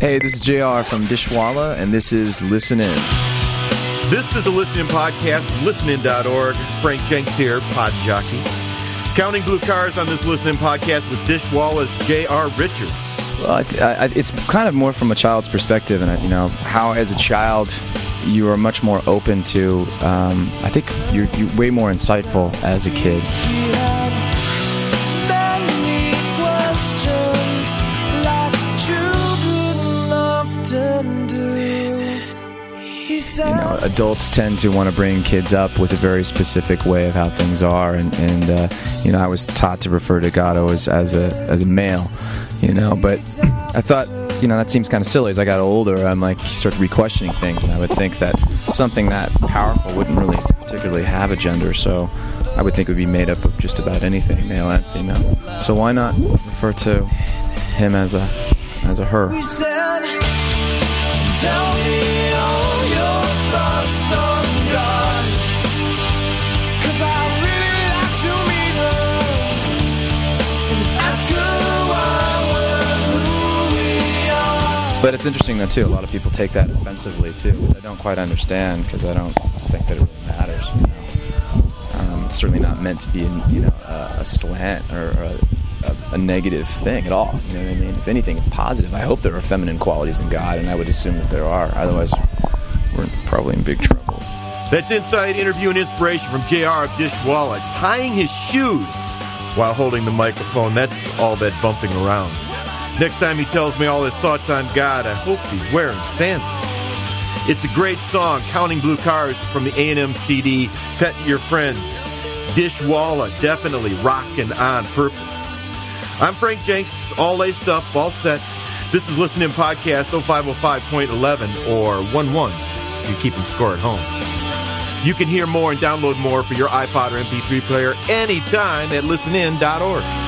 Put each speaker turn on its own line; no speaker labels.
Hey, this is JR from Dishwalla, and this is Listen In.
This is a listening podcast, listenin.org. Frank Jenks here, pod jockey. Counting blue cars on this listening podcast with Dishwalla's J.R. Richards.
Well, I I, it's kind of more from a child's perspective, and you know how as a child you are much more open to. Um, I think you're, you're way more insightful as a kid. You know, adults tend to want to bring kids up with a very specific way of how things are, and, and uh, you know, I was taught to refer to God as as a as a male, you know, but I thought, you know, that seems kind of silly. As I got older, I'm like, start re-questioning things, and I would think that something that powerful wouldn't really particularly have a gender, so I would think it would be made up of just about anything, male and female. So why not refer to him as a as a her? But it's interesting though too. A lot of people take that offensively too, which I don't quite understand because I don't think that it really matters. You know? um, it's certainly not meant to be, you know, a, a slant or a, a, a, negative thing at all. You know what I mean? If anything, it's positive. I hope there are feminine qualities in God, and I would assume that there are. Otherwise, we're probably in big trouble.
That's inside interview and inspiration from Jr. Dishwalla tying his shoes while holding the microphone. That's all that bumping around. Next time he tells me all his thoughts on God, I hope he's wearing sandals. It's a great song, Counting Blue Cars from the A&M CD, Pet Your Friends. Dishwalla, definitely rocking on purpose. I'm Frank Jenks, all laced up, all set. This is Listening Podcast 0505.11 or 11 if you keep keeping score at home. You can hear more and download more for your iPod or MP3 player anytime at listenin.org.